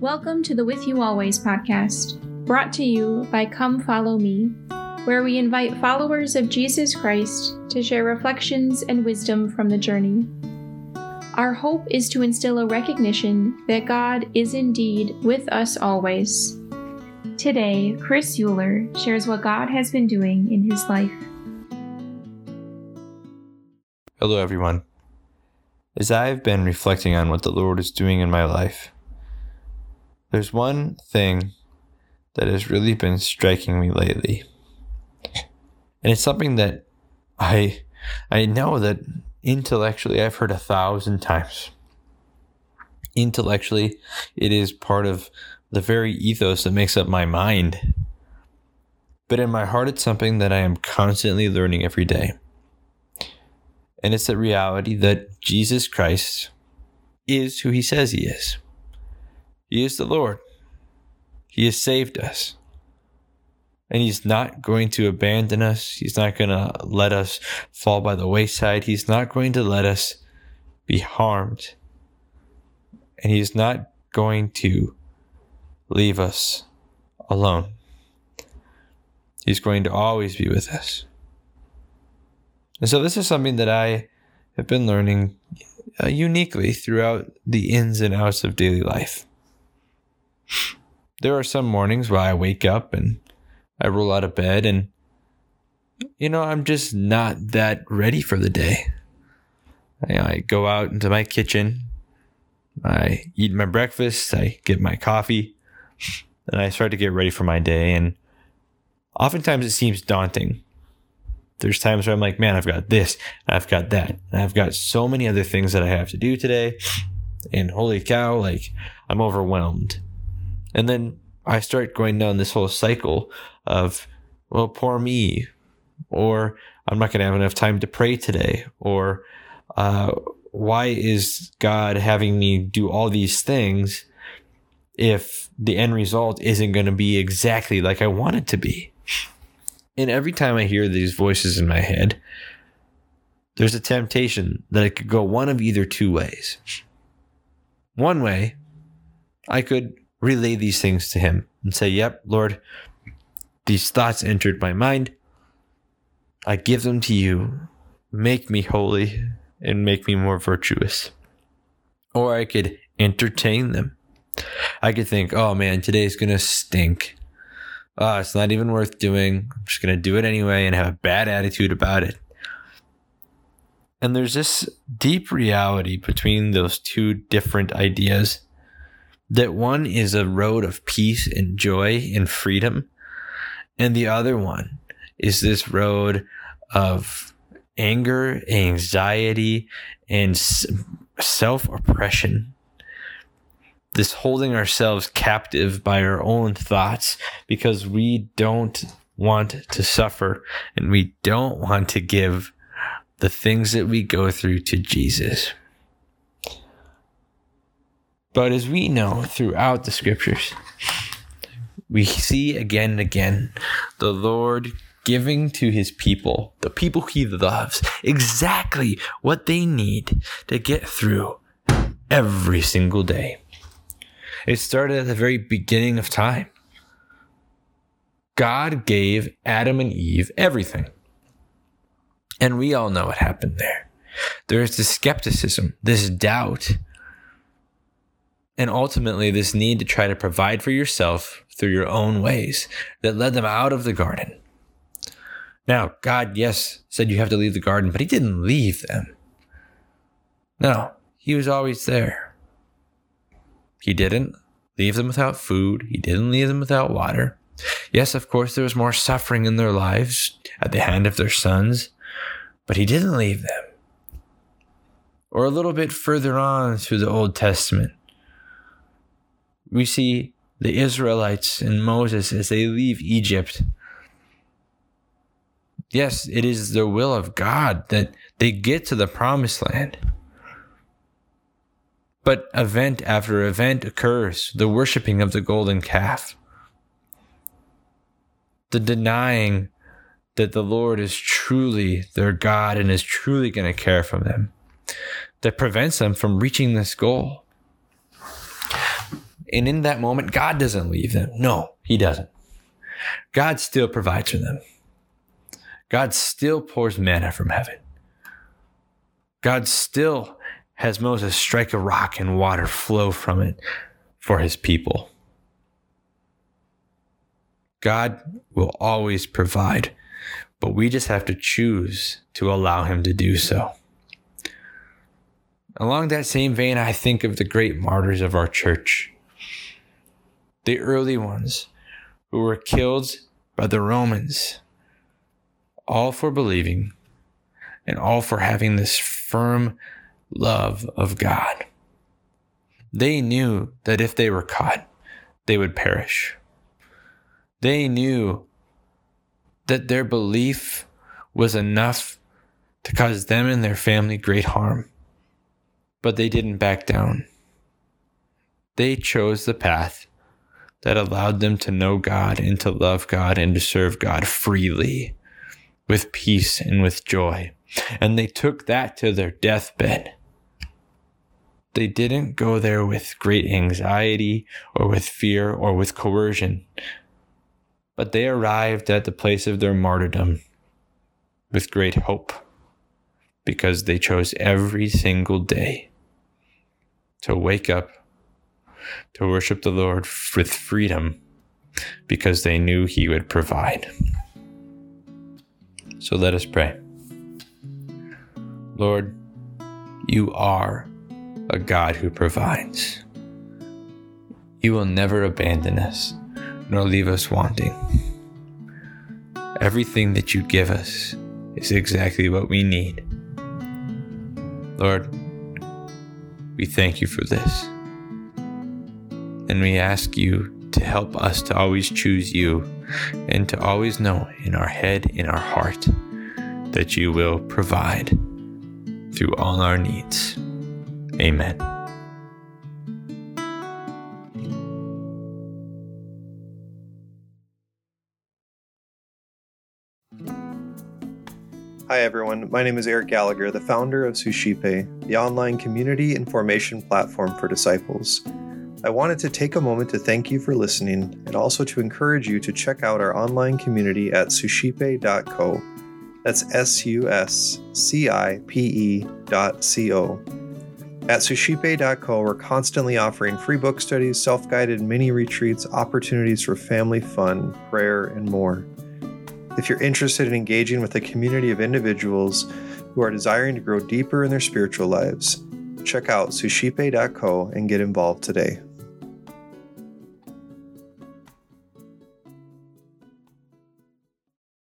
Welcome to the With You Always podcast, brought to you by Come Follow Me, where we invite followers of Jesus Christ to share reflections and wisdom from the journey. Our hope is to instill a recognition that God is indeed with us always. Today, Chris Euler shares what God has been doing in his life. Hello, everyone. As I've been reflecting on what the Lord is doing in my life, there's one thing that has really been striking me lately. And it's something that I I know that intellectually I've heard a thousand times. Intellectually, it is part of the very ethos that makes up my mind. But in my heart, it's something that I am constantly learning every day. And it's the reality that Jesus Christ is who he says he is. He is the Lord. He has saved us. And He's not going to abandon us. He's not going to let us fall by the wayside. He's not going to let us be harmed. And He's not going to leave us alone. He's going to always be with us. And so, this is something that I have been learning uh, uniquely throughout the ins and outs of daily life. There are some mornings where I wake up and I roll out of bed and, you know, I'm just not that ready for the day. I, I go out into my kitchen, I eat my breakfast, I get my coffee, and I start to get ready for my day. And oftentimes it seems daunting. There's times where I'm like, man, I've got this, I've got that, and I've got so many other things that I have to do today. And holy cow, like I'm overwhelmed. And then I start going down this whole cycle of, well, poor me, or I'm not going to have enough time to pray today, or uh, why is God having me do all these things if the end result isn't going to be exactly like I want it to be? And every time I hear these voices in my head, there's a temptation that it could go one of either two ways. One way, I could relay these things to him and say, Yep, Lord, these thoughts entered my mind. I give them to you. Make me holy and make me more virtuous. Or I could entertain them. I could think, oh man, today's going to stink. Oh, it's not even worth doing. I'm just going to do it anyway and have a bad attitude about it. And there's this deep reality between those two different ideas that one is a road of peace and joy and freedom, and the other one is this road of anger, anxiety, and self oppression. This holding ourselves captive by our own thoughts because we don't want to suffer and we don't want to give the things that we go through to Jesus. But as we know throughout the scriptures, we see again and again the Lord giving to his people, the people he loves, exactly what they need to get through every single day. It started at the very beginning of time. God gave Adam and Eve everything. And we all know what happened there. There's this skepticism, this doubt and ultimately this need to try to provide for yourself through your own ways that led them out of the garden. Now, God, yes, said you have to leave the garden, but He didn't leave them. No, He was always there. He didn't leave them without food, He didn't leave them without water. Yes, of course, there was more suffering in their lives at the hand of their sons, but He didn't leave them. Or a little bit further on through the Old Testament, we see the Israelites and Moses as they leave Egypt. Yes, it is the will of God that they get to the promised land. But event after event occurs the worshiping of the golden calf, the denying that the Lord is truly their God and is truly going to care for them, that prevents them from reaching this goal And in that moment, God doesn't leave them. No, He doesn't. God still provides for them. God still pours manna from heaven. God still has Moses strike a rock and water flow from it for his people. God will always provide, but we just have to choose to allow him to do so. Along that same vein, I think of the great martyrs of our church, the early ones who were killed by the Romans, all for believing and all for having this firm love of God. They knew that if they were caught, they would perish. They knew that their belief was enough to cause them and their family great harm, but they didn't back down. They chose the path that allowed them to know God and to love God and to serve God freely with peace and with joy. And they took that to their deathbed. They didn't go there with great anxiety or with fear or with coercion, but they arrived at the place of their martyrdom with great hope because they chose every single day to wake up to worship the Lord with freedom because they knew He would provide. So let us pray. Lord, you are a God who provides. You will never abandon us nor leave us wanting. Everything that you give us is exactly what we need. Lord, we thank you for this. And we ask you to help us to always choose you and to always know in our head, in our heart, that you will provide through all our needs. Amen. Hi, everyone. My name is Eric Gallagher, the founder of Suscipe, the online community information platform for disciples. I wanted to take a moment to thank you for listening and also to encourage you to check out our online community at suscipe.co. That's S U S C I P E dot C O. At suscipe.co, we're constantly offering free book studies, self guided mini retreats, opportunities for family fun, prayer, and more. If you're interested in engaging with a community of individuals who are desiring to grow deeper in their spiritual lives, check out suscipe.co and get involved today.